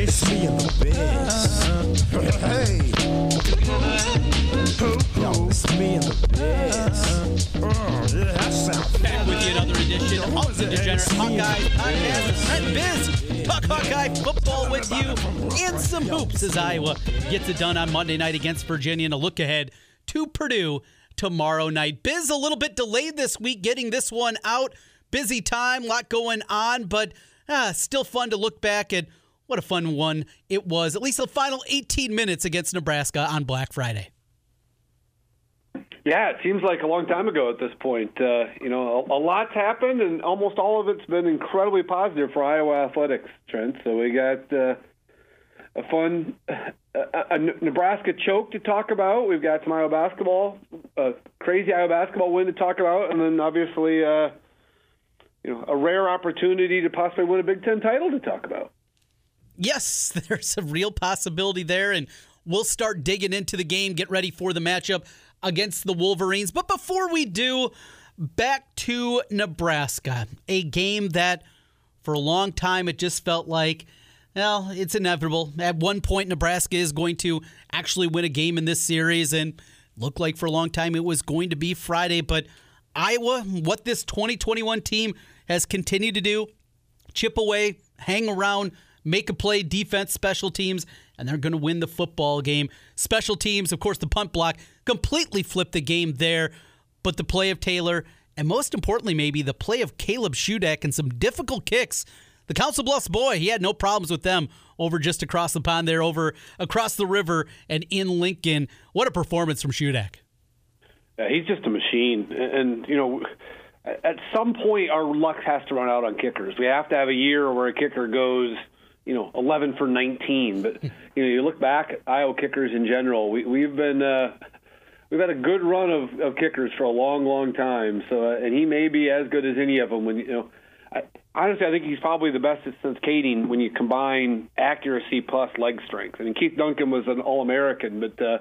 It's me and the biz. Hey. Yo, it's me and the biz. Oh, yeah, that sounds Back with you another edition of the Degenerate Hawkeye Podcast. Trent Biz, Talk Hawkeye football with you and some hoops as Iowa gets it done on Monday night against Virginia and a look ahead to Purdue tomorrow night. Biz a little bit delayed this week getting this one out. Busy time, lot going on, but ah, still fun to look back at what a fun one it was. At least the final 18 minutes against Nebraska on Black Friday. Yeah, it seems like a long time ago at this point. Uh, you know, a, a, lot's happened, and almost all of it's been incredibly positive for Iowa athletics, Trent. So we got uh, a fun a, a Nebraska choke to talk about. We've got some Iowa basketball, a crazy Iowa basketball win to talk about, and then obviously, uh, you know, a rare opportunity to possibly win a Big Ten title to talk about. Yes, there's a real possibility there, and we'll start digging into the game. Get ready for the matchup against the Wolverines. But before we do, back to Nebraska, a game that for a long time it just felt like, well, it's inevitable. At one point, Nebraska is going to actually win a game in this series, and looked like for a long time it was going to be Friday. But Iowa, what this 2021 team has continued to do, chip away, hang around, make a play, defense, special teams, and they're going to win the football game. Special teams, of course, the punt block completely flipped the game there, but the play of Taylor, and most importantly, maybe the play of Caleb Shudak and some difficult kicks. The Council Bluffs boy, he had no problems with them over just across the pond there, over across the river and in Lincoln. What a performance from Shudak. Yeah, he's just a machine. And, you know, at some point, our luck has to run out on kickers. We have to have a year where a kicker goes – you know 11 for 19. But you know, you look back Iowa kickers in general. We, we've been uh, we've had a good run of, of kickers for a long, long time. So, uh, and he may be as good as any of them. When you know, I, honestly, I think he's probably the best since Kaeding when you combine accuracy plus leg strength. I mean, Keith Duncan was an All-American, but uh,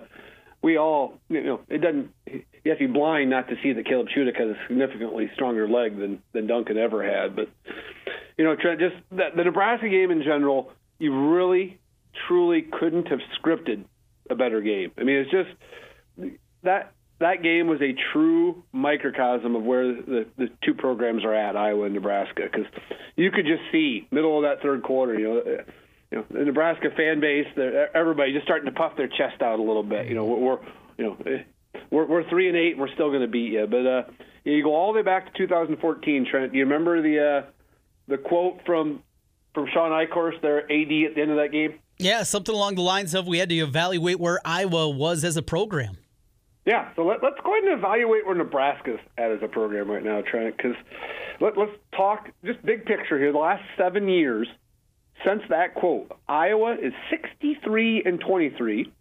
we all, you know, it doesn't. You have to be blind not to see that Caleb Shudak has a significantly stronger leg than than Duncan ever had. But you know, Trent, just the, the Nebraska game in general, you really, truly couldn't have scripted a better game. I mean, it's just that that game was a true microcosm of where the, the two programs are at, Iowa and Nebraska, because you could just see middle of that third quarter, you know, you know, the Nebraska fan base, everybody just starting to puff their chest out a little bit. You know, we're, you know, we're, we're three and eight, and we're still going to beat you. But uh, you go all the way back to 2014, Trent. Do you remember the uh, the quote from from Shawn Eichorst, their AD at the end of that game? Yeah, something along the lines of we had to evaluate where Iowa was as a program. Yeah, so let, us go ahead and evaluate where Nebraska's at as a program right now, Trent, because let, let's talk just big picture here. The last seven years since that quote, Iowa is 63 and 23.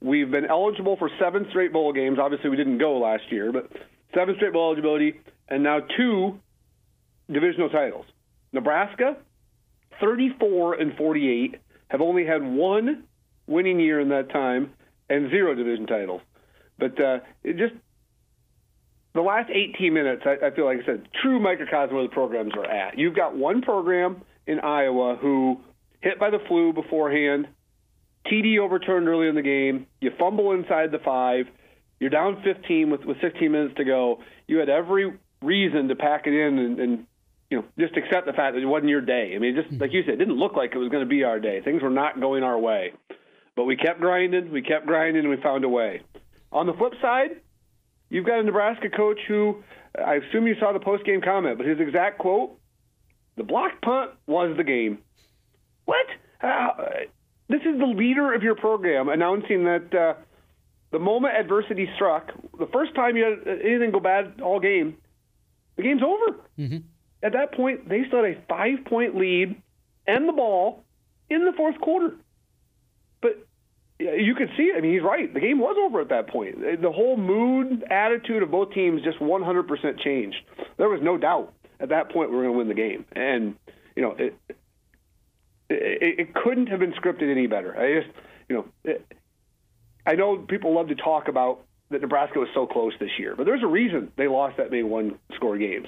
We've been eligible for seven straight bowl games. Obviously, we didn't go last year, but seven straight bowl eligibility, and now two divisional titles. Nebraska, 34 and 48, have only had one winning year in that time and zero division titles. But uh, it just the last 18 minutes, I, I feel like I said, true microcosm where the programs are at. You've got one program in Iowa who hit by the flu beforehand, TD overturned early in the game, you fumble inside the five, you're down 15 with, with 16 minutes to go. You had every reason to pack it in and, and you know, just accept the fact that it wasn't your day. I mean, just like you said, it didn't look like it was going to be our day. Things were not going our way. But we kept grinding, we kept grinding, and we found a way. On the flip side, you've got a Nebraska coach who I assume you saw the post game comment, but his exact quote the block punt was the game. What? Uh, this is the leader of your program announcing that uh, the moment adversity struck, the first time you had anything go bad all game, the game's over. Mm-hmm. At that point, they still had a five point lead and the ball in the fourth quarter. But you could see, I mean, he's right. The game was over at that point. The whole mood, attitude of both teams just 100% changed. There was no doubt at that point we were going to win the game. And, you know, it, it, it couldn't have been scripted any better. I just, you know, it, I know people love to talk about that Nebraska was so close this year, but there's a reason they lost that many one score games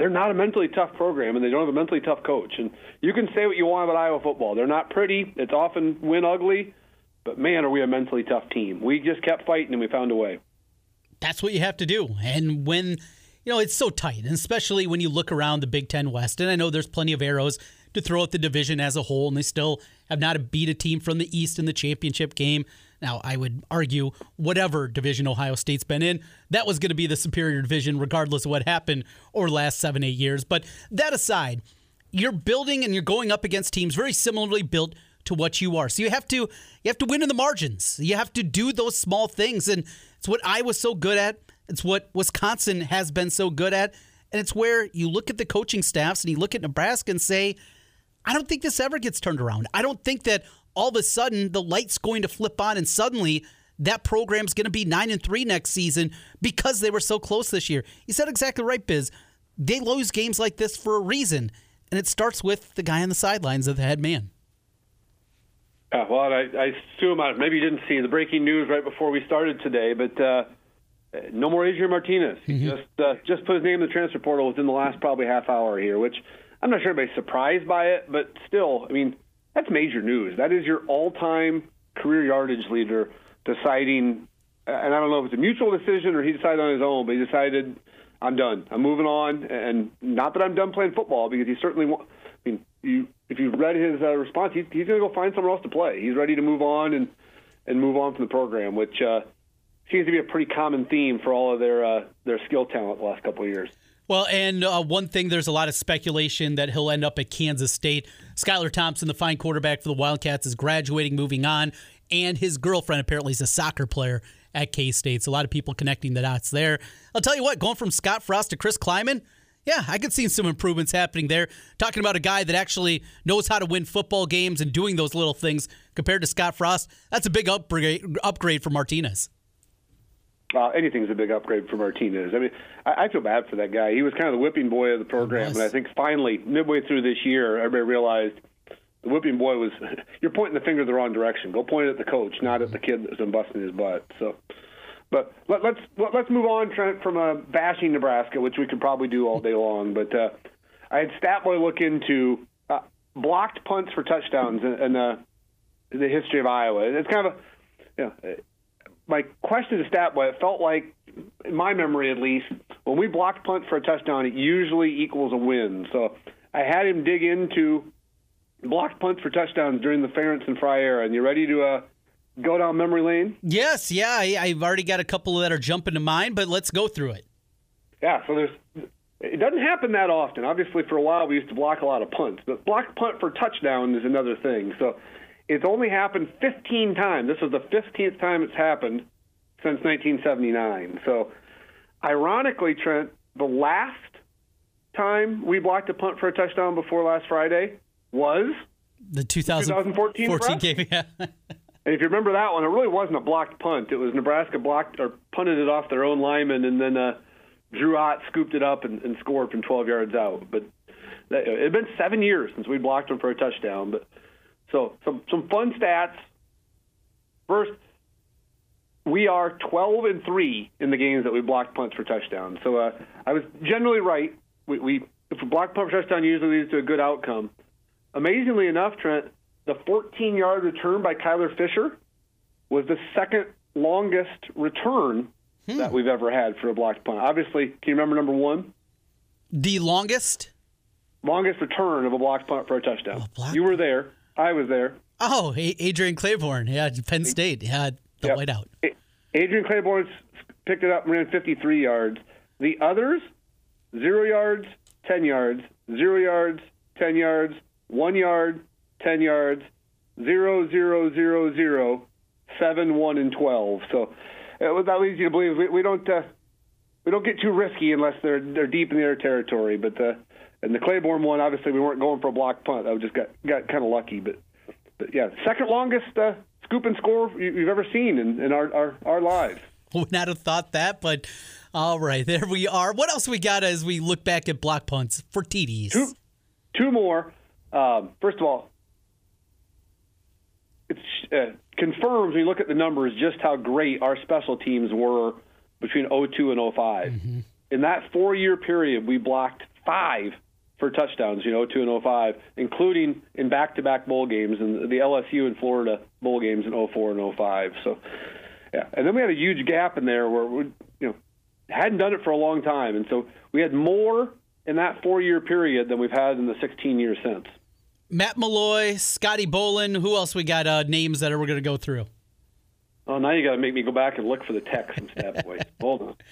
they're not a mentally tough program, and they don't have a mentally tough coach. And you can say what you want about Iowa football; they're not pretty. It's often win ugly, but man, are we a mentally tough team? We just kept fighting, and we found a way. That's what you have to do. And when you know it's so tight, and especially when you look around the Big Ten West, and I know there's plenty of arrows to throw at the division as a whole, and they still have not beat a team from the East in the championship game. Now, I would argue whatever division Ohio State's been in, that was going to be the superior division, regardless of what happened over last seven, eight years. But that aside, you're building and you're going up against teams very similarly built to what you are. So you have to you have to win in the margins. You have to do those small things, and it's what I was so good at. It's what Wisconsin has been so good at, and it's where you look at the coaching staffs and you look at Nebraska and say, I don't think this ever gets turned around. I don't think that all of a sudden the light's going to flip on and suddenly that program's going to be 9 and 3 next season because they were so close this year. You said exactly right, Biz. They lose games like this for a reason, and it starts with the guy on the sidelines of the head man. Yeah, well, I, I assume I, maybe you didn't see the breaking news right before we started today, but uh, no more Adrian Martinez. Mm-hmm. Just uh, just put his name in the transfer portal within the last probably half hour here, which I'm not sure anybody's surprised by it, but still, I mean, that's major news. That is your all-time career yardage leader deciding, and I don't know if it's a mutual decision or he decided on his own, but he decided, I'm done. I'm moving on, and not that I'm done playing football because he certainly. I mean, you if you've read his uh, response, he's, he's going to go find somewhere else to play. He's ready to move on and and move on from the program, which uh, seems to be a pretty common theme for all of their uh, their skill talent the last couple of years. Well, and uh, one thing, there's a lot of speculation that he'll end up at Kansas State. Skylar Thompson, the fine quarterback for the Wildcats, is graduating, moving on, and his girlfriend apparently is a soccer player at K State. So a lot of people connecting the dots there. I'll tell you what, going from Scott Frost to Chris Klieman, yeah, I could see some improvements happening there. Talking about a guy that actually knows how to win football games and doing those little things compared to Scott Frost, that's a big upgrade, upgrade for Martinez. Uh, anything's a big upgrade for Martinez. I mean, I, I feel bad for that guy. He was kind of the whipping boy of the program, and I think finally, midway through this year, everybody realized the whipping boy was you're pointing the finger the wrong direction. Go point it at the coach, not at the kid that's been busting his butt. So, but let, let's let, let's move on Trent, from uh, bashing Nebraska, which we could probably do all day long. But uh, I had Statboy look into uh, blocked punts for touchdowns in, in uh, the history of Iowa. It's kind of a you know, my question to Statboy, it felt like, in my memory at least, when we blocked punt for a touchdown, it usually equals a win. So I had him dig into blocked punts for touchdowns during the Ferentz and Fry era. And you ready to uh, go down memory lane? Yes, yeah. I, have already got a couple that are jumping to mind, but let's go through it. Yeah, so there's. It doesn't happen that often. Obviously, for a while we used to block a lot of punts, but block punt for touchdown is another thing. So it's only happened 15 times. This is the 15th time it's happened since 1979. So, ironically, Trent, the last time we blocked a punt for a touchdown before last Friday was the 2014 14 game. Yeah. and if you remember that one, it really wasn't a blocked punt. It was Nebraska blocked or punted it off their own lineman, and then uh, Drew Ott scooped it up and, and scored from 12 yards out. But it had been seven years since we blocked them for a touchdown. But so some some fun stats. First, we are 12 and three in the games that we blocked punts for touchdowns. So uh, I was generally right. We, we if a block punt for touchdown usually leads to a good outcome. Amazingly enough, Trent, the 14-yard return by Kyler Fisher was the second longest return hmm. that we've ever had for a blocked punt. Obviously, can you remember number one? The longest. Longest return of a blocked punt for a touchdown. Oh, you were there. I was there. Oh, Adrian Clayborn. yeah, Penn State, yeah, the yep. whiteout. Adrian Clayborn picked it up and ran 53 yards. The others, zero yards, 10 yards, zero yards, 10 yards, one yard, 10 yards, zero, zero, zero, zero, seven, one, and 12. So uh, that leads you to believe we, we don't uh, we don't get too risky unless they're they're deep in their territory. But uh, and the Clayborn one, obviously, we weren't going for a block punt. I just got got kind of lucky, but but yeah, second longest uh, scoop and score you've ever seen in, in our, our our lives. Would not have thought that, but all right, there we are. What else we got as we look back at block punts for TDs? Two, two more. Um, first of all, it uh, confirms when you look at the numbers just how great our special teams were between 02 and 5. Mm-hmm. In that four year period, we blocked five for touchdowns, you know, 2 and 05, including in back-to-back bowl games and the LSU and Florida bowl games in 04 and 05. So, yeah, and then we had a huge gap in there where we, you know, hadn't done it for a long time, and so we had more in that four-year period than we've had in the 16 years since. Matt Malloy, Scotty Bolin. Who else we got uh, names that we're going to go through? Oh, now you got to make me go back and look for the text and stat boys. Hold on.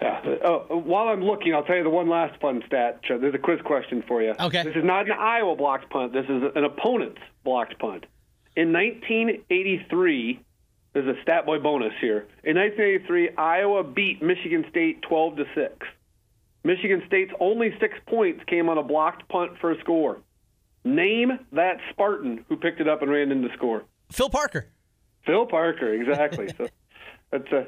Yeah. Oh, while I'm looking, I'll tell you the one last fun stat. There's a quiz question for you. Okay. This is not an Iowa blocked punt. This is an opponent's blocked punt. In 1983, there's a stat boy bonus here. In 1983, Iowa beat Michigan State 12 to six. Michigan State's only six points came on a blocked punt for a score. Name that Spartan who picked it up and ran in to score. Phil Parker. Phil Parker, exactly. so that's a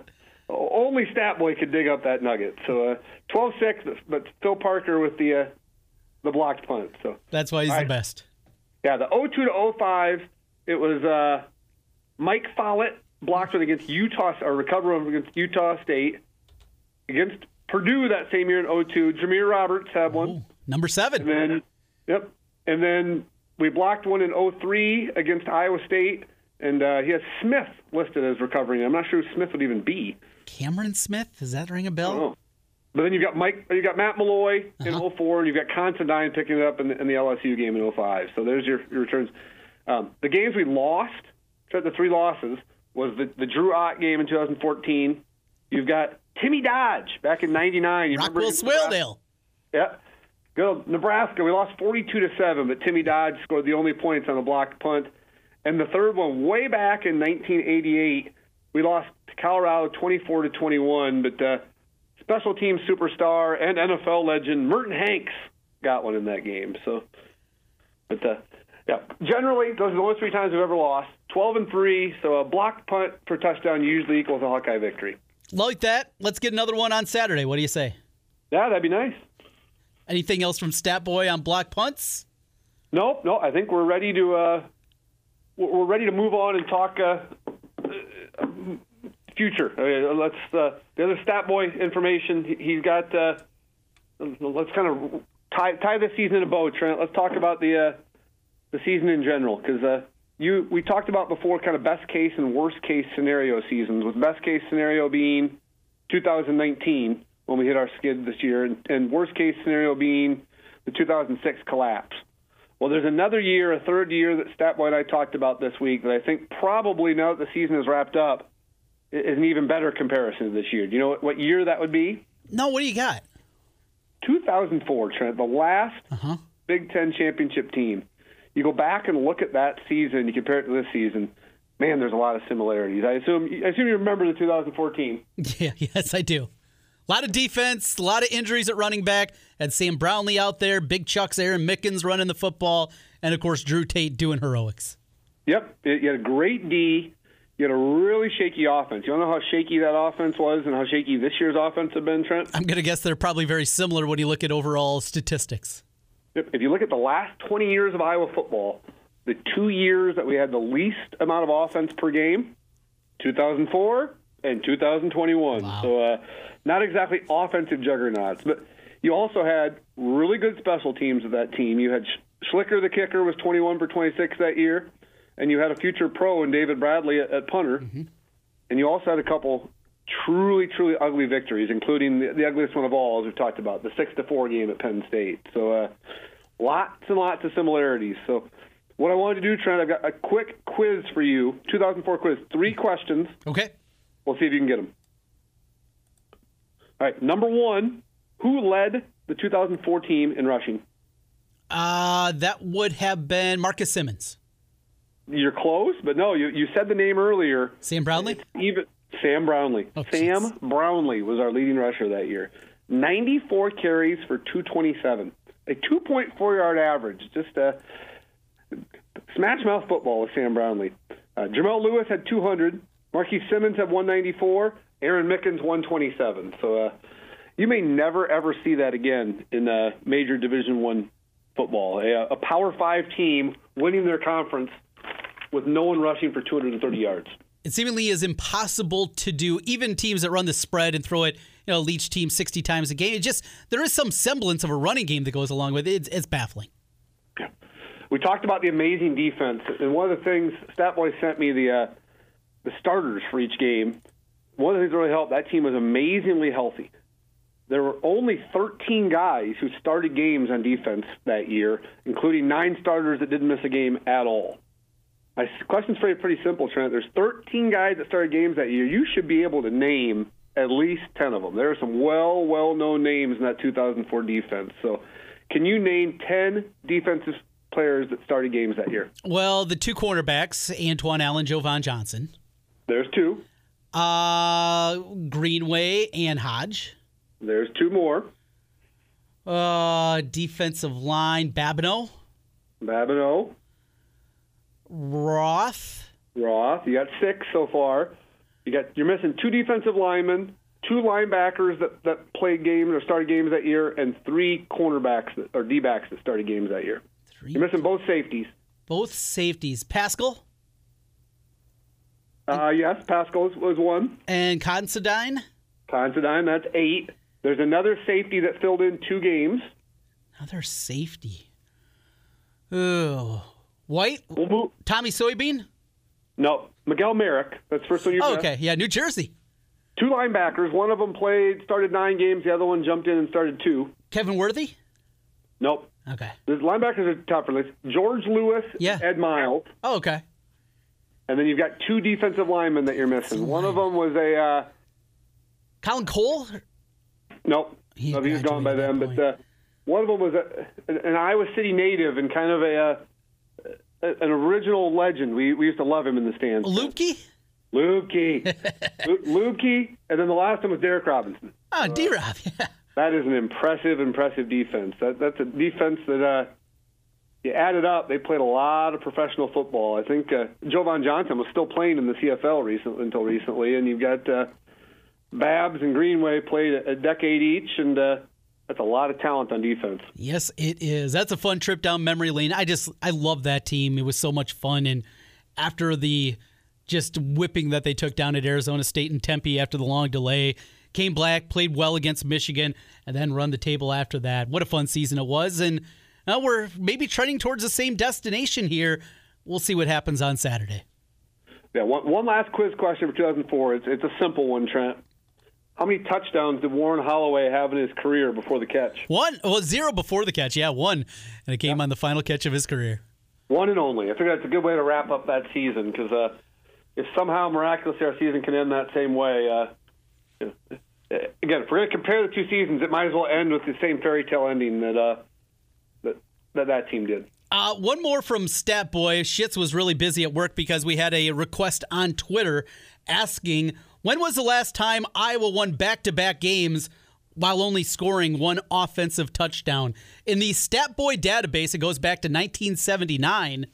only stat boy could dig up that nugget. So uh, 12-6, but Phil Parker with the uh, the blocked punt. So that's why he's All the best. yeah, the 02 to 05, it was uh, Mike Follett blocked it against Utah or recover against Utah State against Purdue that same year in 02. Jameer Roberts had one. Ooh, number seven. And then, yep. And then we blocked one in 03 against Iowa State, and uh, he has Smith listed as recovering. I'm not sure who Smith would even be. Cameron Smith. Does that ring a bell? But then you've got Mike, you got Matt Malloy in Uh-huh. 04, and you've got Considine picking it up in the, in the LSU game in 05. So there's your, your returns. Um, the games we lost, the three losses, was the, the Drew Ott game in 2014. You've got Timmy Dodge back in '99. You remember Rockwell? Swaledale. Yeah. Good Nebraska. We lost 42 to 7, but Timmy Dodge scored the only points on a blocked punt. And the third one, way back in 1988, we lost to Colorado 24 to 21, but uh, special team superstar and NFL legend Merton Hanks got one in that game. So, but uh, yeah, generally those are the only three times we've ever lost. 12 and three, so a blocked punt for touchdown usually equals a Hawkeye victory. Like that. Let's get another one on Saturday. What do you say? Yeah, that'd be nice. Anything else from Stat Boy on block punts? Nope, no. I think we're ready to uh, we're ready to move on and talk uh, future. Uh, let's uh, the other stat boy information. he- He's got. Uh, let's kind of tie tie this season in a bow, Trent. Let's talk about the uh, the season in general because uh, you we talked about before kind of best case and worst case scenario seasons. With best case scenario being 2019 when we hit our skid this year, and, and worst case scenario being the 2006 collapse. Well, there's another year, a third year that Statboy and I talked about this week that I think probably now that the season is wrapped up is an even better comparison to this year. Do you know what, what year that would be? No, what do you got? 2004, Trent, the last Uh-huh. Big Ten championship team. You go back and look at that season, you compare it to this season. Man, there's a lot of similarities. I assume I assume you remember the 2014. Yeah, yes, I do. A lot of defense, a lot of injuries at running back. Had Sam Brownlee out there, Big Chuck's Aaron Mickens running the football, and of course Drew Tate doing heroics. Yep, you had a great D. You had a really shaky offense. You want to know how shaky that offense was and how shaky this year's offense have been, Trent? I'm gonna guess they're probably very similar when you look at overall statistics. Yep. If you look at the last 20 years of Iowa football, the two years that we had the least amount of offense per game, 2004 and 2021. Wow. So uh, not exactly offensive juggernauts, but you also had really good special teams of that team. You had Schlicher, the kicker, was 21 for 26 that year, and you had a future pro in David Bradley at, at punter, and you also had a couple truly, truly ugly victories, including the, the ugliest one of all, as we've talked about, the six to four game at Penn State. So uh, lots and lots of similarities. So what I wanted to do, Trent, I've got a quick quiz for you, 2004 quiz, three questions. Okay. We'll see if you can get them. All right, number one, who led the 2004 team in rushing? Uh, that would have been Marcus Simmons. You're close, but no, you, you said the name earlier. Sam Brownlee? Even Sam Brownlee. Oh, Sam jeez. Brownlee was our leading rusher that year. 94 carries for 227, a 2.4 yard average. Just a smash mouth football with Sam Brownlee. Uh, Jamel Lewis had 200. Marquise Simmons had 194. Aaron Mickens 127. So uh, you may never ever see that again in uh, major Division One football. A, a Power Five team winning their conference with no one rushing for 230 yards. It seemingly is impossible to do. Even teams that run the spread and throw it you know Leach team 60 times a game. It just there is some semblance of a running game that goes along with it. It's, it's baffling. We talked about the amazing defense, and one of the things Statboy sent me the uh, the starters for each game. One of the things that really helped that team was amazingly healthy. There were only 13 guys who started games on defense that year, including nine starters that didn't miss a game at all. My question's pretty pretty simple, Trent. There's 13 guys that started games that year. You should be able to name at least 10 of them. There are some well well known names in that 2004 defense. So, can you name 10 defensive players that started games that year? Well, the two cornerbacks, Antoine Allen, Jovan Johnson, There's two. Uh, Greenway, and Hodge. There's two more. Uh, defensive line, Babineaux, Babineaux, Roth. Roth. You got six so far. You got you're missing two defensive linemen, two linebackers that, that played games or started games that year, and three cornerbacks that, or D backs that started games that year. You're missing both safeties. Both safeties, Paschal Uh, yes, Paschal was, one. and Considine. Considine, that's eight. There's another safety that filled in two games. Another safety. Oh, White, We'll move. Tommy Soybean. No, Miguel Merrick. That's the first one you Oh, okay, yeah, New Jersey. Two linebackers. One of them played, started nine games. The other one jumped in and started two. Kevin Worthy. Nope. Okay. The linebackers are tougher. George Lewis, Yeah. Ed Miles, Oh, okay. And then you've got two defensive linemen that you're missing. One of them was a uh, Colin Cole. nope, He no, he was gone by then. But uh, one of them was a, an, Iowa City native and kind of a, uh, a- an original legend. We we used to love him in the stands. Luebke. Lukey, Lu- Lukey, and then the last one was Derek Robinson. Oh, D Rob. Yeah. That is an impressive, impressive defense. That, that's a defense that uh, you add it up. They played a lot of professional football. I think uh, Jovan Johnson was still playing in the CFL recently, until recently, and you've got uh, Babs and Greenway played a, decade each, and uh, that's a lot of talent on defense. Yes, it is. That's a fun trip down memory lane. I just I love that team. It was so much fun and after the just whipping that they took down at Arizona State and Tempe after the long delay, came back, played well against Michigan, and then run the table after that. What a fun season it was and now we're maybe trending towards the same destination here. We'll see what happens on Saturday. Yeah, one, one last quiz question for 2004. It's, it's a simple one, Trent. How many touchdowns did Warren Holloway have in his career before the catch? One, well, zero before the catch. Yeah, one. And it came on the final catch of his career. One and only. I figure that's a good way to wrap up that season because uh, if somehow miraculously our season can end that same way, uh, you know, uh, again, if we're going to compare the two seasons, it might as well end with the same fairy tale ending that uh, that, that team did. Uh, one more from Stat Boy. Shits was really busy at work because we had a request on Twitter asking when was the last time Iowa won back to back games while only scoring one offensive touchdown. In the Stat Boy database, it goes back to 1979.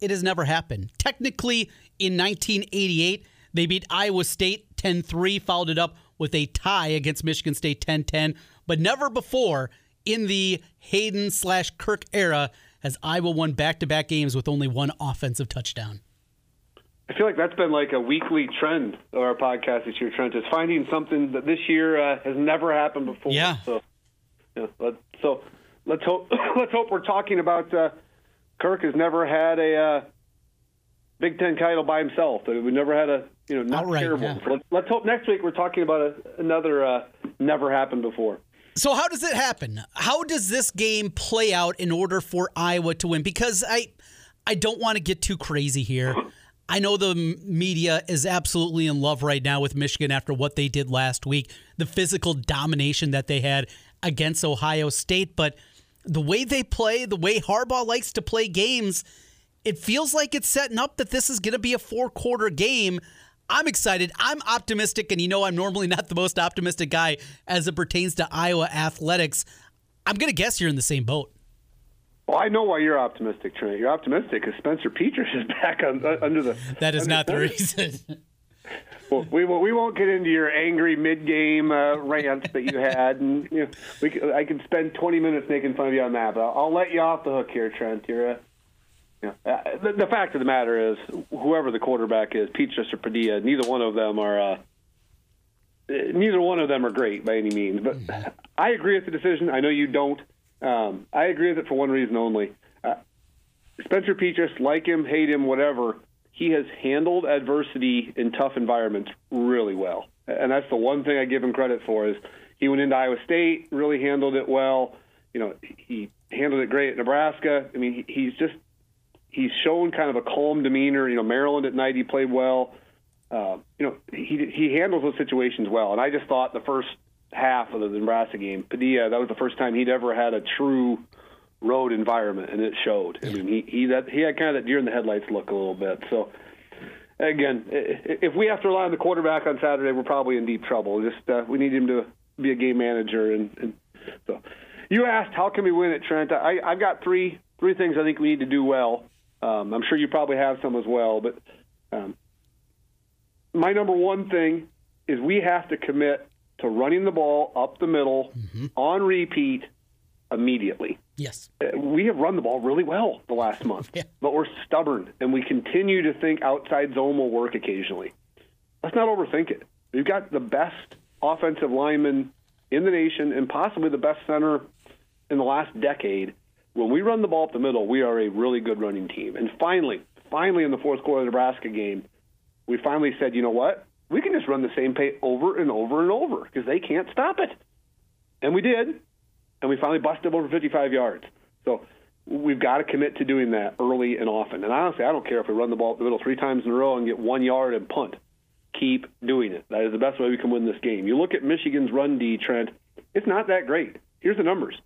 It has never happened. Technically, in 1988, they beat Iowa State 10 3, followed it up with a tie against Michigan State 10 10. But never before in the Hayden slash Kirk era has Iowa won back to back games with only one offensive touchdown. I feel like that's been like a weekly trend of our podcast this year, Trent, is finding something that this year uh, has never happened before. Yeah. So, yeah, let, so let's hope let's hope we're talking about uh, Kirk has never had a uh, Big Ten title by himself. That we never had a you know not Outright, terrible. yeah. Let's, let's hope next week we're talking about a, another uh, never happened before. So how does it happen? How does this game play out in order for Iowa to win? Because I I don't want to get too crazy here. I know the media is absolutely in love right now with Michigan after what they did last week, the physical domination that they had against Ohio State, but the way they play, the way Harbaugh likes to play games, it feels like it's setting up that this is going to be a four quarter game. I'm excited. I'm optimistic, and you know I'm normally not the most optimistic guy as it pertains to Iowa athletics. I'm going to guess you're in the same boat. Well, I know why you're optimistic, Trent. You're optimistic because Spencer Petras is back on, uh, under the. That is not the reason. Well, we won't, we won't get into your angry mid-game uh, rants that you had, and you know, we I can spend 20 minutes making fun of you on that, but I'll, I'll let you off the hook here, Trent. You're, uh, know, uh, the, the fact of the matter is, whoever the quarterback is, Petras or Padilla, neither one of them are uh, neither one of them are great by any means. But I agree with the decision. I know you don't. Um, I agree with it for one reason only. Uh, Spencer Petras, like him, hate him, whatever, he has handled adversity in tough environments really well. And that's the one thing I give him credit for is he went into Iowa State, really handled it well. You know, he handled it great at Nebraska. I mean, he's just he's shown kind of a calm demeanor. You know, Maryland at night he played well. Uh, you know, he he handles those situations well. And I just thought the first half of the Nebraska game, Padilla, that was the first time he'd ever had a true road environment, and it showed. I mean, he he that he had kind of that deer in the headlights look a little bit. So again, if we have to rely on the quarterback on Saturday, we're probably in deep trouble. Just uh, we need him to be a game manager, and, and so. You asked how can we win it, Trent? I, I've got three three things I think we need to do well. Um, I'm sure you probably have some as well, but um, my number one thing is we have to commit to running the ball up the middle mm-hmm. on repeat immediately. Yes. Uh, we have run the ball really well the last month, yeah. but we're stubborn and we continue to think outside zone will work occasionally. Let's not overthink it. We've got the best offensive lineman in the nation and possibly the best center in the last decade. When we run the ball up the middle, we are a really good running team. And finally, finally in the fourth quarter of the Nebraska game, we finally said, you know what? We can just run the same play over and over and over because they can't stop it. And we did. And we finally busted over 55 yards. So we've got to commit to doing that early and often. And honestly, I don't care if we run the ball up the middle three times in a row and get one yard and punt. Keep doing it. That is the best way we can win this game. You look at Michigan's run D, Trent, it's not that great. Here's the numbers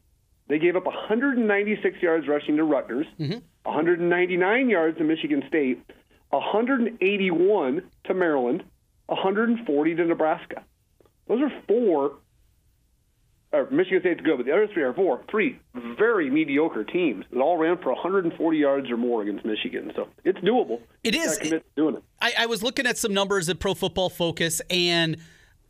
they gave up 196 yards rushing to Rutgers, mm-hmm. 199 yards to Michigan State, 181 to Maryland, 140 to Nebraska. Those are four. Or Michigan State's good, but the other three are four. Three very mediocre teams that all ran for 140 yards or more against Michigan. So it's doable. It is. It, doing it. I, I was looking at some numbers at Pro Football Focus, and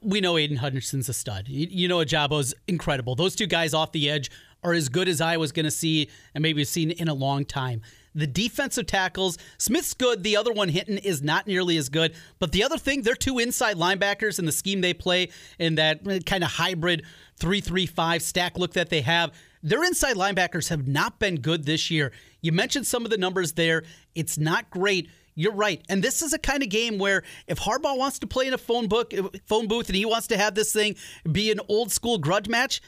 we know Aidan Hutchinson's a stud. You, you know, Ojabo's incredible. Those two guys off the edge are as good as I was going to see and maybe seen in a long time. The defensive tackles, Smith's good. The other one, Hinton, is not nearly as good. But the other thing, they're two inside linebackers in the scheme they play in that eh, kind of hybrid 3 3 5 stack look that they have. Their inside linebackers have not been good this year. You mentioned some of the numbers there. It's not great. You're right. And this is a kind of game where if Harbaugh wants to play in a phone book eh, phone booth and he wants to have this thing be an old school grudge match,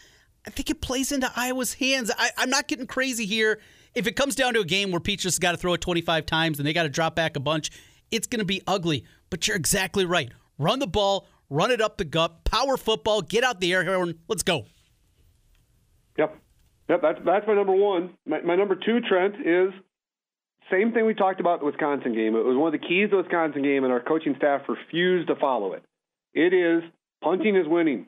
I think it plays into Iowa's hands. I, am not getting crazy here. If it comes down to a game where Peach just got to throw it 25 times and they got to drop back a bunch, it's going to be ugly. But you're exactly right. Run the ball, run it up the gut, power football, get out the air horn. Let's go. Yep. Yep, that's that's my number one. My, my number two, Trent, is same thing we talked about the Wisconsin game. It was one of the keys to the Wisconsin game, and our coaching staff refused to follow it. It is punting is winning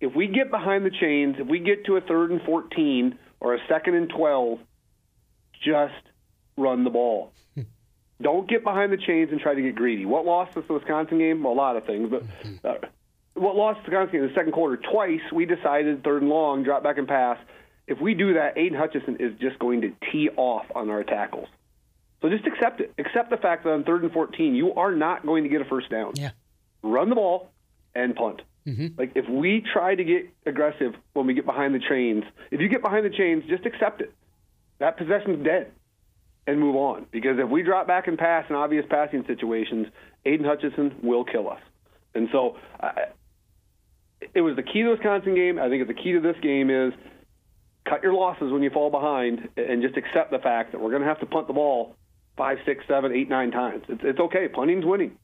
if we get behind the chains, if we get to a third and 14 or a second and 12, just run the ball. Don't get behind the chains and try to get greedy. What lost us the Wisconsin game? Well, a lot of things, but uh, what lost the Wisconsin game in the second quarter? Twice we decided third and long, drop back and pass. If we do that, Aidan Hutchinson is just going to tee off on our tackles. So just accept it. Accept the fact that on third and 14, you are not going to get a first down. Yeah. Run the ball and punt. Mm-hmm. Like if we try to get aggressive when we get behind the chains, if you get behind the chains, just accept it. That possession's dead, and move on. Because if we drop back and pass in obvious passing situations, Aidan Hutchinson will kill us. And so, it was the key to the Wisconsin game. I think the key to this game is cut your losses when you fall behind, and just accept the fact that we're going to have to punt the ball five, six, seven, eight, nine times. It's, it's okay. Punting's winning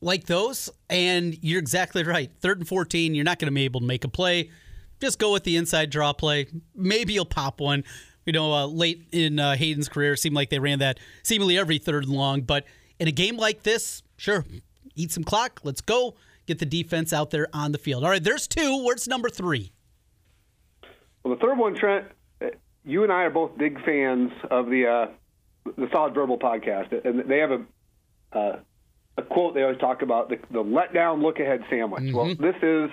like those, and you're exactly right. Third and 14, you're not going to be able to make a play. Just go with the inside draw play. Maybe you'll pop one. You know, uh, late in uh, Hayden's career, seemed like they ran that seemingly every third and long. But in a game like this, sure, eat some clock. Let's go. Get the defense out there on the field. All right, there's two. Where's number three? Well, the third one, Trent, you and I are both big fans of the uh, the Solid Verbal podcast, and they have a uh, a quote they always talk about the, the let down look ahead sandwich. Mm-hmm. Well, this is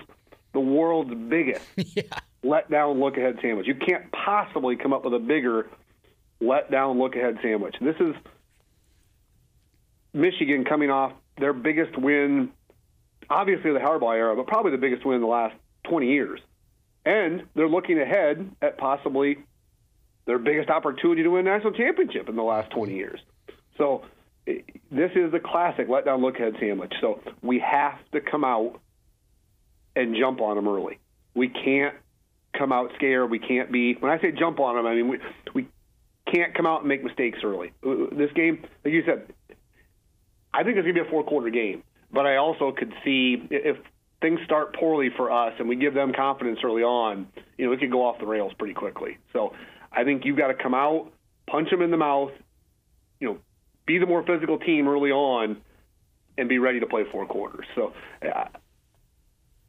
the world's biggest yeah. let down look ahead sandwich. You can't possibly come up with a bigger let down look ahead sandwich. This is Michigan coming off their biggest win obviously the Harbaugh era, but probably the biggest win in the last 20 years. And they're looking ahead at possibly their biggest opportunity to win a national championship in the last 20 years. So this is the classic letdown look ahead sandwich. So we have to come out and jump on them early. We can't come out scared. We can't be. When I say jump on them, I mean we we can't come out and make mistakes early. Uh, uh, this game, like you said, I think it's gonna be a four quarter game. But I also could see if things start poorly for us and we give them confidence early on, you know, it could go off the rails pretty quickly. So I think you've got to come out, punch them in the mouth, be the more physical team early on, and be ready to play four quarters. So uh,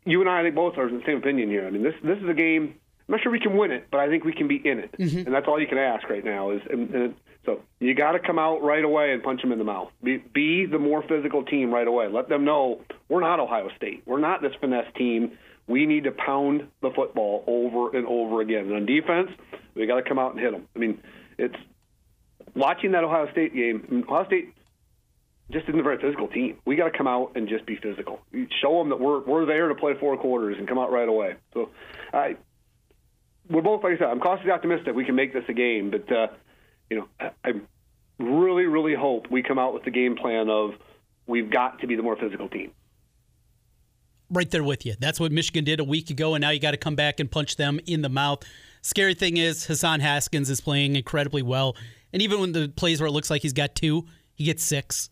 you and I, I think both are in the same opinion here. I mean, this this is a game. I'm not sure we can win it, but I think we can be in it, mm-hmm. and that's all you can ask right now. Is and, and so you got to come out right away and punch them in the mouth. Be, be the more physical team right away. Let them know we're not Ohio State. We're not this finesse team. We need to pound the football over and over again. And on defense, we got to come out and hit them. I mean, it's watching that Ohio State game. Ohio State just isn't a very physical team. We got to come out and just be physical. Show them that we're we're there to play four quarters and come out right away. So, I we're both like I said. I'm cautiously optimistic we can make this a game, but uh, you know, I, really really hope we come out with the game plan of we've got to be the more physical team. Right there with you. That's what Michigan did a week ago, and now you got to come back and punch them in the mouth. Scary thing is, Hassan Haskins is playing incredibly well, and even when the plays where it looks like he's got two, he gets six.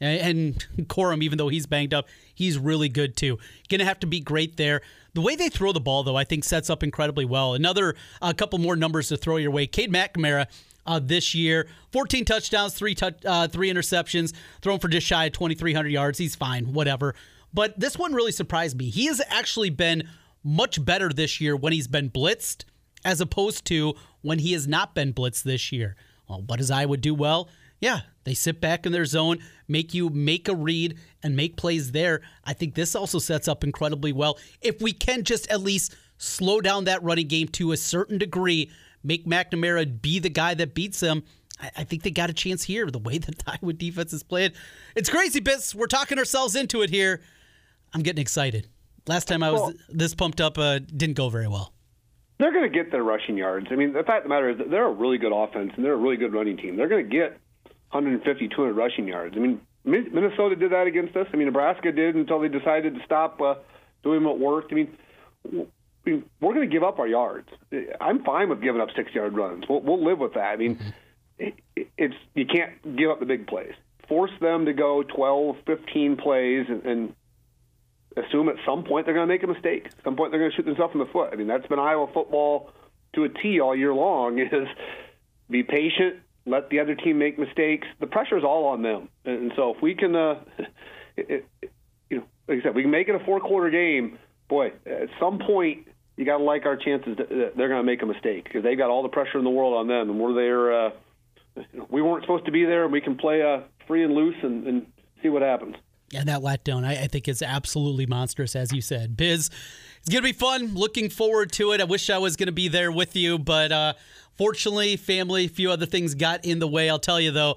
And Corum, even though he's banged up, he's really good too. Going to have to be great there. The way they throw the ball, though, I think sets up incredibly well. Another a uh, couple more numbers to throw your way. Cade McNamara uh, this year, 14 touchdowns, three touch, uh, three interceptions, thrown for just shy of 2,300 yards. He's fine, whatever. But this one really surprised me. He has actually been much better this year when he's been blitzed, as opposed to when he has not been blitzed this year. Well, what does Iowa do well? Yeah, they sit back in their zone, make you make a read and make plays there. I think this also sets up incredibly well. If we can just at least slow down that running game to a certain degree, make McNamara be the guy that beats them. I, think they got a chance here. The way that Iowa defense is playing, it's crazy, bits. We're talking ourselves into it here. I'm getting excited. Last time I was well, this pumped up, uh, didn't go very well. They're going to get their rushing yards. I mean, the fact of the matter is, they're a really good offense and they're a really good running team. They're going to get 150, 200 rushing yards. I mean, Minnesota did that against us. I mean, Nebraska did until they decided to stop uh, doing what worked. I mean, we're going to give up our yards. I'm fine with giving up six yard runs. We'll, we'll live with that. I mean, it, it's you can't give up the big plays. Force them to go 12, 15 plays and, and assume at some point they're going to make a mistake. At some point they're going to shoot themselves in the foot. I mean, that's been Iowa football to a T all year long. Is be patient, let the other team make mistakes. The pressure is all on them, and so if we can, uh, it, it, you know, like I said, we can make it a four quarter game. Boy, at some point you got to like our chances that they're going to make a mistake because they've got all the pressure in the world on them, and we're there. Uh, we weren't supposed to be there, and we can play uh, free and loose and, and see what happens. And that letdown, I, I think, is absolutely monstrous, as you said. Biz, it's going to be fun. Looking forward to it. I wish I was going to be there with you, but uh, fortunately, family, a few other things got in the way. I'll tell you, though,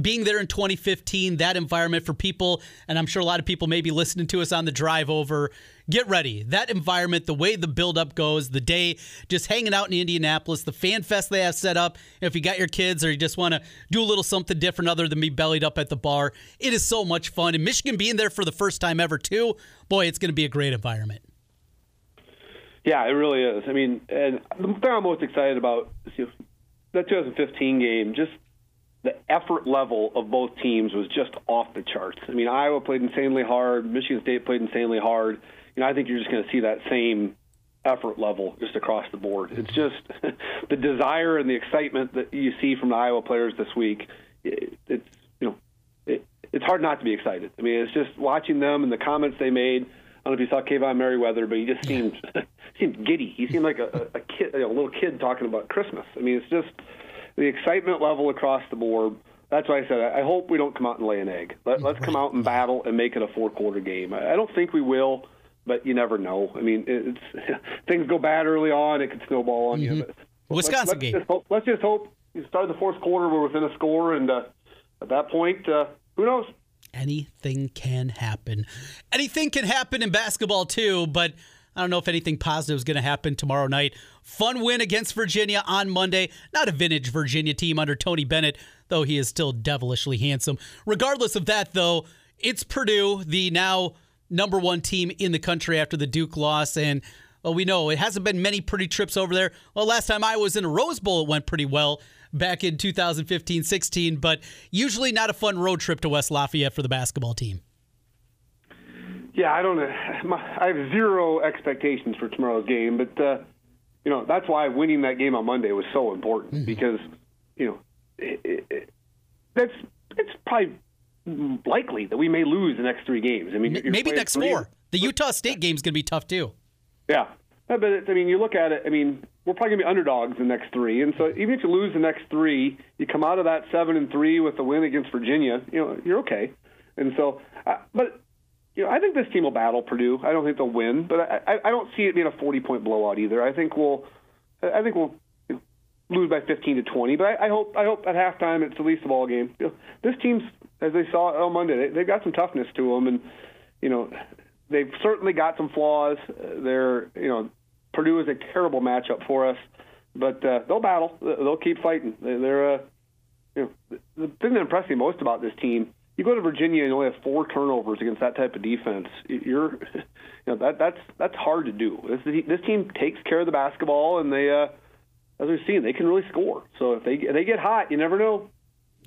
being there in 2015, that environment for people, and I'm sure a lot of people may be listening to us on the drive over. Get ready. That environment, the way the buildup goes, the day just hanging out in Indianapolis, the fan fest they have set up. If you got your kids or you just want to do a little something different other than be bellied up at the bar, it is so much fun. And Michigan being there for the first time ever, too, boy, it's going to be a great environment. Yeah, it really is. I mean, and the thing I'm most excited about is that 2015 game, just the effort level of both teams was just off the charts. I mean, Iowa played insanely hard, Michigan State played insanely hard. You know, I think you're just going to see that same effort level just across the board. It's mm-hmm. just the desire and the excitement that you see from the Iowa players this week. It, it's you know, it, it's hard not to be excited. I mean, it's just watching them and the comments they made. I don't know if you saw Kaevon Merriweather, but he just seemed seemed giddy. He seemed like a, a kid, a little kid talking about Christmas. I mean, it's just the excitement level across the board. That's why I said I hope we don't come out and lay an egg. Let, let's come out and battle and make it a four quarter game. I don't think we will, but you never know. I mean, it's things go bad early on; it could snowball on mm-hmm. you. But Wisconsin let's, let's game. Just hope, let's just hope you start the fourth quarter. We're within a score, and uh, at that point, uh, who knows? anything can happen. Anything can happen in basketball too, but I don't know if anything positive is going to happen tomorrow night. Fun win against Virginia on Monday. Not a vintage Virginia team under Tony Bennett, though he is still devilishly handsome. Regardless of that, though, it's Purdue, the now number one team in the country after the Duke loss. And well, we know it hasn't been many pretty trips over there. Well, last time I was in a Rose Bowl, it went pretty well back in 2015 16, but usually not a fun road trip to West Lafayette for the basketball team. Yeah, I don't know. I have zero expectations for tomorrow's game, but uh, you know that's why winning that game on Monday was so important mm-hmm. because you know it, it, that's it's probably likely that we may lose the next three games. I mean, maybe next three. four. The Utah State game's going to be tough too. Yeah, but I mean, you look at it. I mean, we're probably going to be underdogs the next three, and so even if you lose the next three, you come out of that seven and three with the win against Virginia. You know, you're okay. And so, uh, but you know, I think this team will battle Purdue. I don't think they'll win, but I, I don't see it being a 40 point blowout either. I think we'll, I think we'll lose by 15 to 20. But I, I hope, I hope at halftime it's at least a ball game. You know, this team's, as they saw on Monday, they, they've got some toughness to them, and you know, they've certainly got some flaws. They're, you know, Purdue is a terrible matchup for us, but uh, they'll battle. They'll keep fighting. They're, uh, you know, the thing that impressed me most about this team you go to Virginia and only have four turnovers against that type of defense. You're, you know, that that's that's hard to do. This this team takes care of the basketball, and they, uh, as we've seen, they can really score. So if they if they get hot, you never know.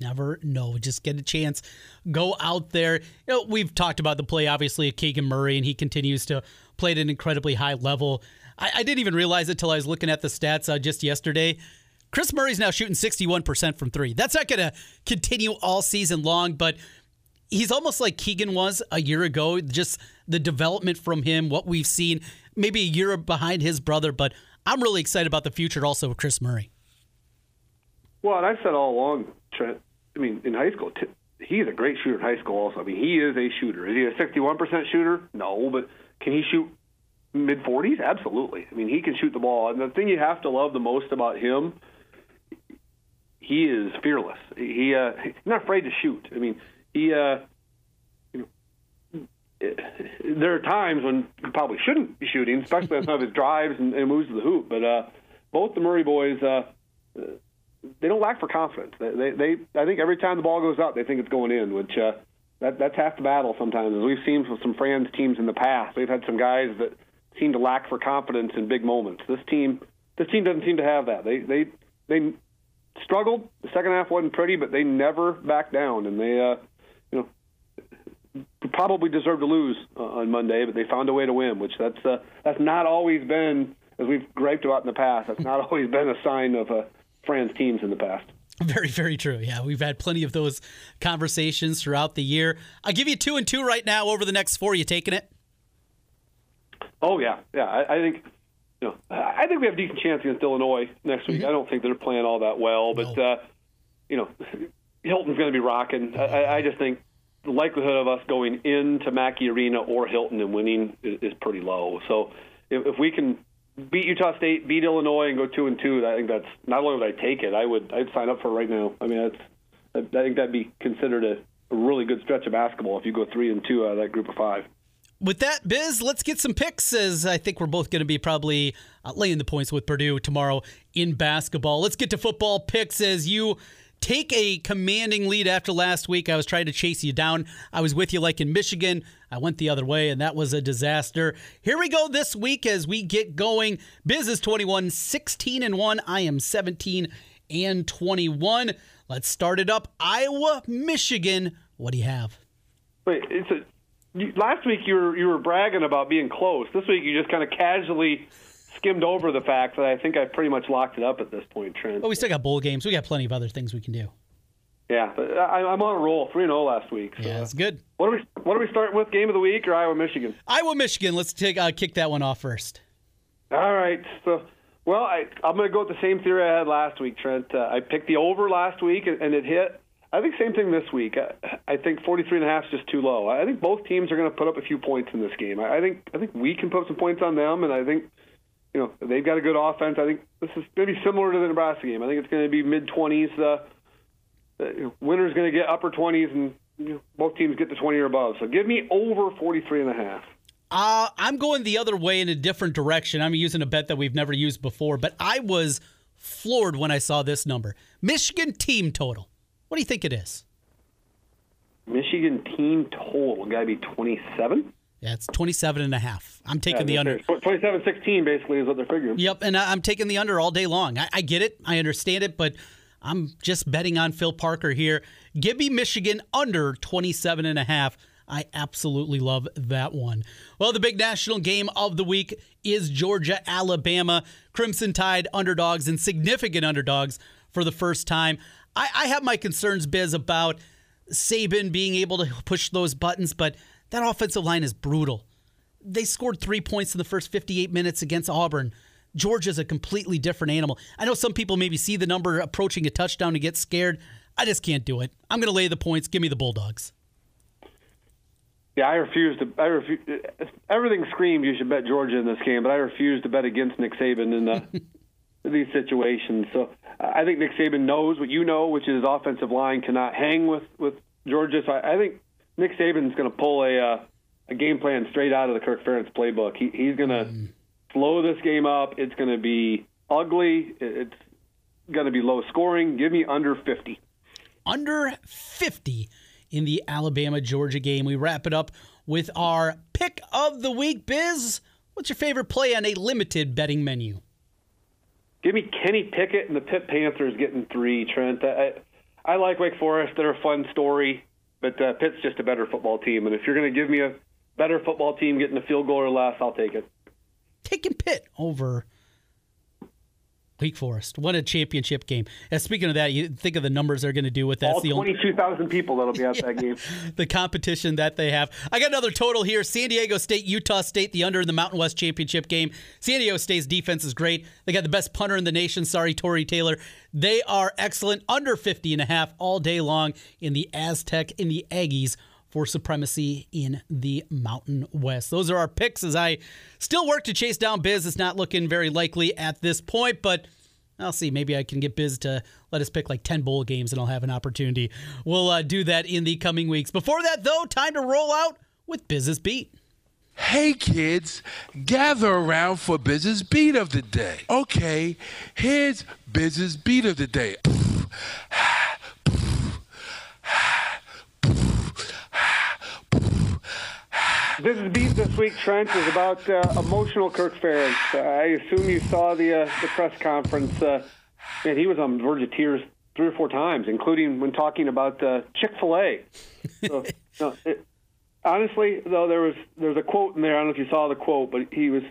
Never know. Just get a chance. Go out there. You know, we've talked about the play, obviously, of Keegan Murray, and he continues to play at an incredibly high level. I, I didn't even realize it till I was looking at the stats uh, just yesterday. Kris Murray's now shooting 61% from three. That's not going to continue all season long, but he's almost like Keegan was a year ago. Just the development from him, what we've seen, maybe a year behind his brother. But I'm really excited about the future also with Kris Murray. Well, and I've said all along, Trent. I mean, in high school, he's a great shooter in high school. Also, I mean, he is a shooter. Is he a 61% shooter? No, but can he shoot mid 40s? Absolutely. I mean, he can shoot the ball. And the thing you have to love the most about him, he is fearless. He uh, he's not afraid to shoot. I mean, he, uh, you know, there are times when he probably shouldn't be shooting, especially on some of his drives and, and moves to the hoop. But uh, both the Murray boys, uh, they don't lack for confidence. They, they, they, I think every time the ball goes up, they think it's going in, which uh, that, that's half the battle sometimes. As we've seen with some Fran's teams in the past, they've had some guys that seem to lack for confidence in big moments. This team, this team doesn't seem to have that. They, they, they struggled. The second half wasn't pretty, but they never backed down, and they, uh, probably deserved to lose uh, on Monday, but they found a way to win, which that's uh, that's not always been, as we've griped about in the past, that's not always been a sign of uh, Fran's teams in the past. Very, very true. Yeah, we've had plenty of those conversations throughout the year. I'll give you two and two right now over the next four. You taking it? Oh yeah, yeah. I, I think you know, I think we have a decent chance against Illinois next week. Mm-hmm. I don't think they're playing all that well, but no. uh, you know, Hilton's going to be rocking. I, I just think the likelihood of us going into Mackey Arena or Hilton and winning is, is pretty low. So if, if we can beat Utah State, beat Illinois, and go two and two, I think that's not only would I take it, I would I'd sign up for it right now. I mean, that's I think that'd be considered a, a really good stretch of basketball if you go three and two out of that group of five. With that, Biz, let's get some picks as I think we're both going to be probably uh, laying the points with Purdue tomorrow in basketball. Let's get to football picks as you take a commanding lead after last week. I was trying to chase you down. I was with you like in Michigan. I went the other way, and that was a disaster. Here we go this week as we get going. Biz is 21, 16 and 1. I am 17 and 21. Let's start it up. Iowa, Michigan. What do you have? Wait, it's a last week you were you were bragging about being close. This week you just kind of casually skimmed over the fact that I think I pretty much locked it up at this point, Trent. But we still got bowl games. We got plenty of other things we can do. Yeah, but I, am on a roll, three zero last week. So. Yeah, that's good. What are we What are we starting with? Game of the week or Iowa Michigan? Iowa Michigan. Let's take uh, kick that one off first. All right. So, well, I, I'm going to go with the same theory I had last week, Trent. Uh, I picked the over last week and, and it hit. I think same thing this week. I, I think 43 and a half is just too low. I think both teams are going to put up a few points in this game. I, I think I think we can put some points on them, and I think you know they've got a good offense. I think this is maybe similar to the Nebraska game. I think it's going to be mid 20s. Uh, uh, winner's going to get upper 20s, and you know, both teams get to 20 or above. So give me over 43 and a half. Uh, I'm going the other way in a different direction. I'm using a bet that we've never used before, but I was floored when I saw this number. Michigan team total. What do you think it is? Michigan team total got to be 27. Yeah, it's 27 and a half. I'm taking the under. 27 16 basically is what they're figuring. Yep, and I'm taking the under all day long. I, I get it. I understand it, but I'm just betting on Phil Parker here. Give me Michigan under 27 and a half. I absolutely love that one. Well, the big national game of the week is Georgia Alabama. Crimson Tide underdogs and significant underdogs for the first time. I, I have my concerns, Biz, about Saban being able to push those buttons, but that offensive line is brutal. They scored three points in the first 58 minutes against Auburn. Georgia's a completely different animal. I know some people maybe see the number approaching a touchdown and get scared. I just can't do it. I'm going to lay the points. Give me the Bulldogs. Yeah, I refuse to. I refuse. Everything screamed you should bet Georgia in this game, but I refuse to bet against Nick Saban in uh, these situations. So I think Nick Saban knows what you know, which is offensive line cannot hang with with Georgia. So I, I think Nick Saban's going to pull a uh, a game plan straight out of the Kirk Ferentz playbook. He, he's going to mm. slow this game up. It's going to be ugly. It's going to be low scoring. Give me under fifty. Under fifty in the Alabama Georgia game. We wrap it up with our pick of the week. Biz, what's your favorite play on a limited betting menu? Give me Kenny Pickett and the Pitt Panthers getting three, Trent. I, I like Wake Forest. They're a fun story, but uh, Pitt's just a better football team. And if you're going to give me a better football team getting a field goal or less, I'll take it. Taking Pitt over Wake Forest. What a championship game. And speaking of that, you think of the numbers they're going to do with that. All 22,000 people that'll be at yeah, that game. The competition that they have. I got another total here. San Diego State, Utah State, the under in the Mountain West Championship game. San Diego State's defense is great. They got the best punter in the nation. Sorry, Tory Taylor. They are excellent. Under 50 and a half all day long in the Aztec, in the Aggies for supremacy in the Mountain West. Those are our picks as I still work to chase down Biz. It's not looking very likely at this point, but I'll see. Maybe I can get Biz to let us pick like 10 bowl games and I'll have an opportunity. We'll uh, do that in the coming weeks. Before that, though, time to roll out with Biz's Beat. Hey kids, gather around for Biz's Beat of the Day. Okay, here's Biz's Beat of the Day. This is Beat This Week, Trent, is about uh, emotional Kirk Ferentz. Uh, I assume you saw the uh, the press conference. Uh, man, he was on the verge of tears three or four times, including when talking about uh, Chick Fil A. So, no, honestly, though, there was there's a quote in there. I don't know if you saw the quote, but he was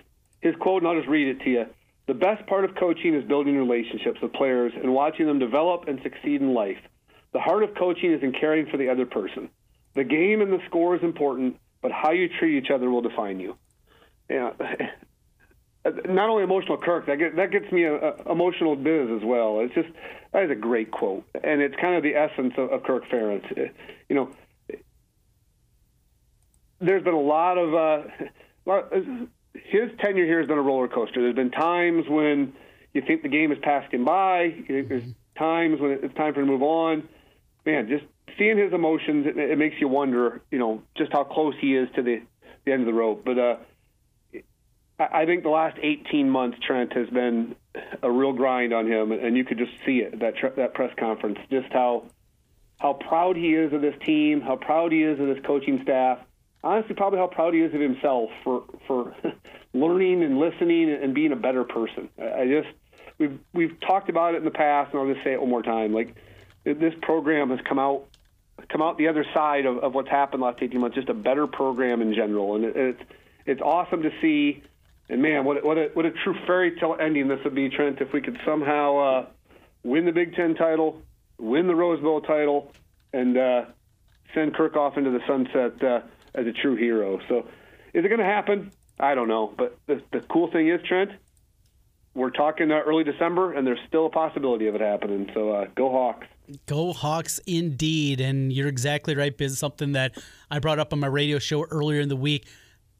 his quote, and I'll just read it to you. The best part of coaching is building relationships with players and watching them develop and succeed in life. The heart of coaching is in caring for the other person. The game and the score is important but how you treat each other will define you. Yeah. Not only emotional Kirk, that get, that gets me a, a emotional biz as well. It's just that is a great quote, and it's kind of the essence of, of Kirk Ferentz. Uh, you know, there's been a lot of uh, his tenure here has been a roller coaster. There's been times when you think the game is passing by. There's times when it's time for him to move on. Man, just seeing his emotions, it, it, makes you wonder, you know, just how close he is to the, the end of the rope. But uh, I, think the last 18 months, Trent has been a real grind on him, and you could just see it that that press conference, just how how proud he is of this team, how proud he is of this coaching staff. Honestly, probably how proud he is of himself for for learning and listening and being a better person. I just we've we've talked about it in the past, and I'll just say it one more time. Like this program has come out come out the other side of, of what's happened last 18 months, just a better program in general. And it, it's it's awesome to see. And man, what what a, what a true fairy tale ending this would be, Trent, if we could somehow uh, win the Big Ten title, win the Rose Bowl title, and uh, send Kirk off into the sunset uh, as a true hero. So, is it going to happen? I don't know. But the, the cool thing is, Trent, we're talking uh, early December, and there's still a possibility of it happening. So, uh, go Hawks. Go Hawks indeed. And you're exactly right, Biz. Something that I brought up on my radio show earlier in the week.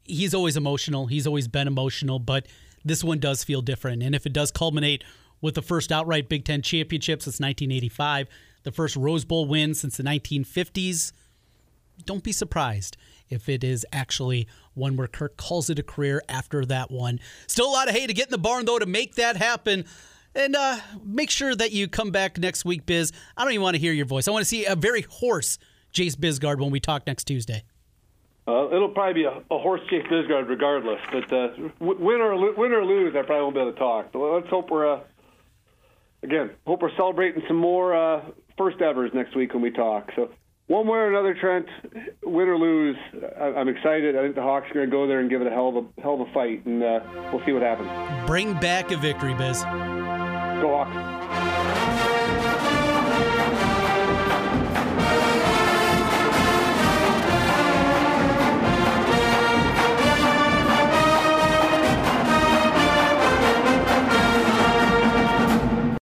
He's always emotional. He's always been emotional, but this one does feel different. And if it does culminate with the first outright Big Ten championship since 1985, the first Rose Bowl win since the 1950s, don't be surprised if it is actually one where Kirk calls it a career after that one. Still a lot of hay to get in the barn, though, to make that happen. And uh, make sure that you come back next week, Biz. I don't even want to hear your voice. I want to see a very hoarse Jace Bisgard when we talk next Tuesday. Uh, it'll probably be a, a hoarse Jace Bisgard regardless, but uh, win or lo- win or lose, I probably won't be able to talk. But let's hope we're uh, again hope we're celebrating some more uh, first evers next week when we talk. So one way or another, Trent, win or lose, I, I'm excited. I think the Hawks are going to go there and give it a hell of a hell of a fight, and uh, we'll see what happens. Bring back a victory, Biz. Go off.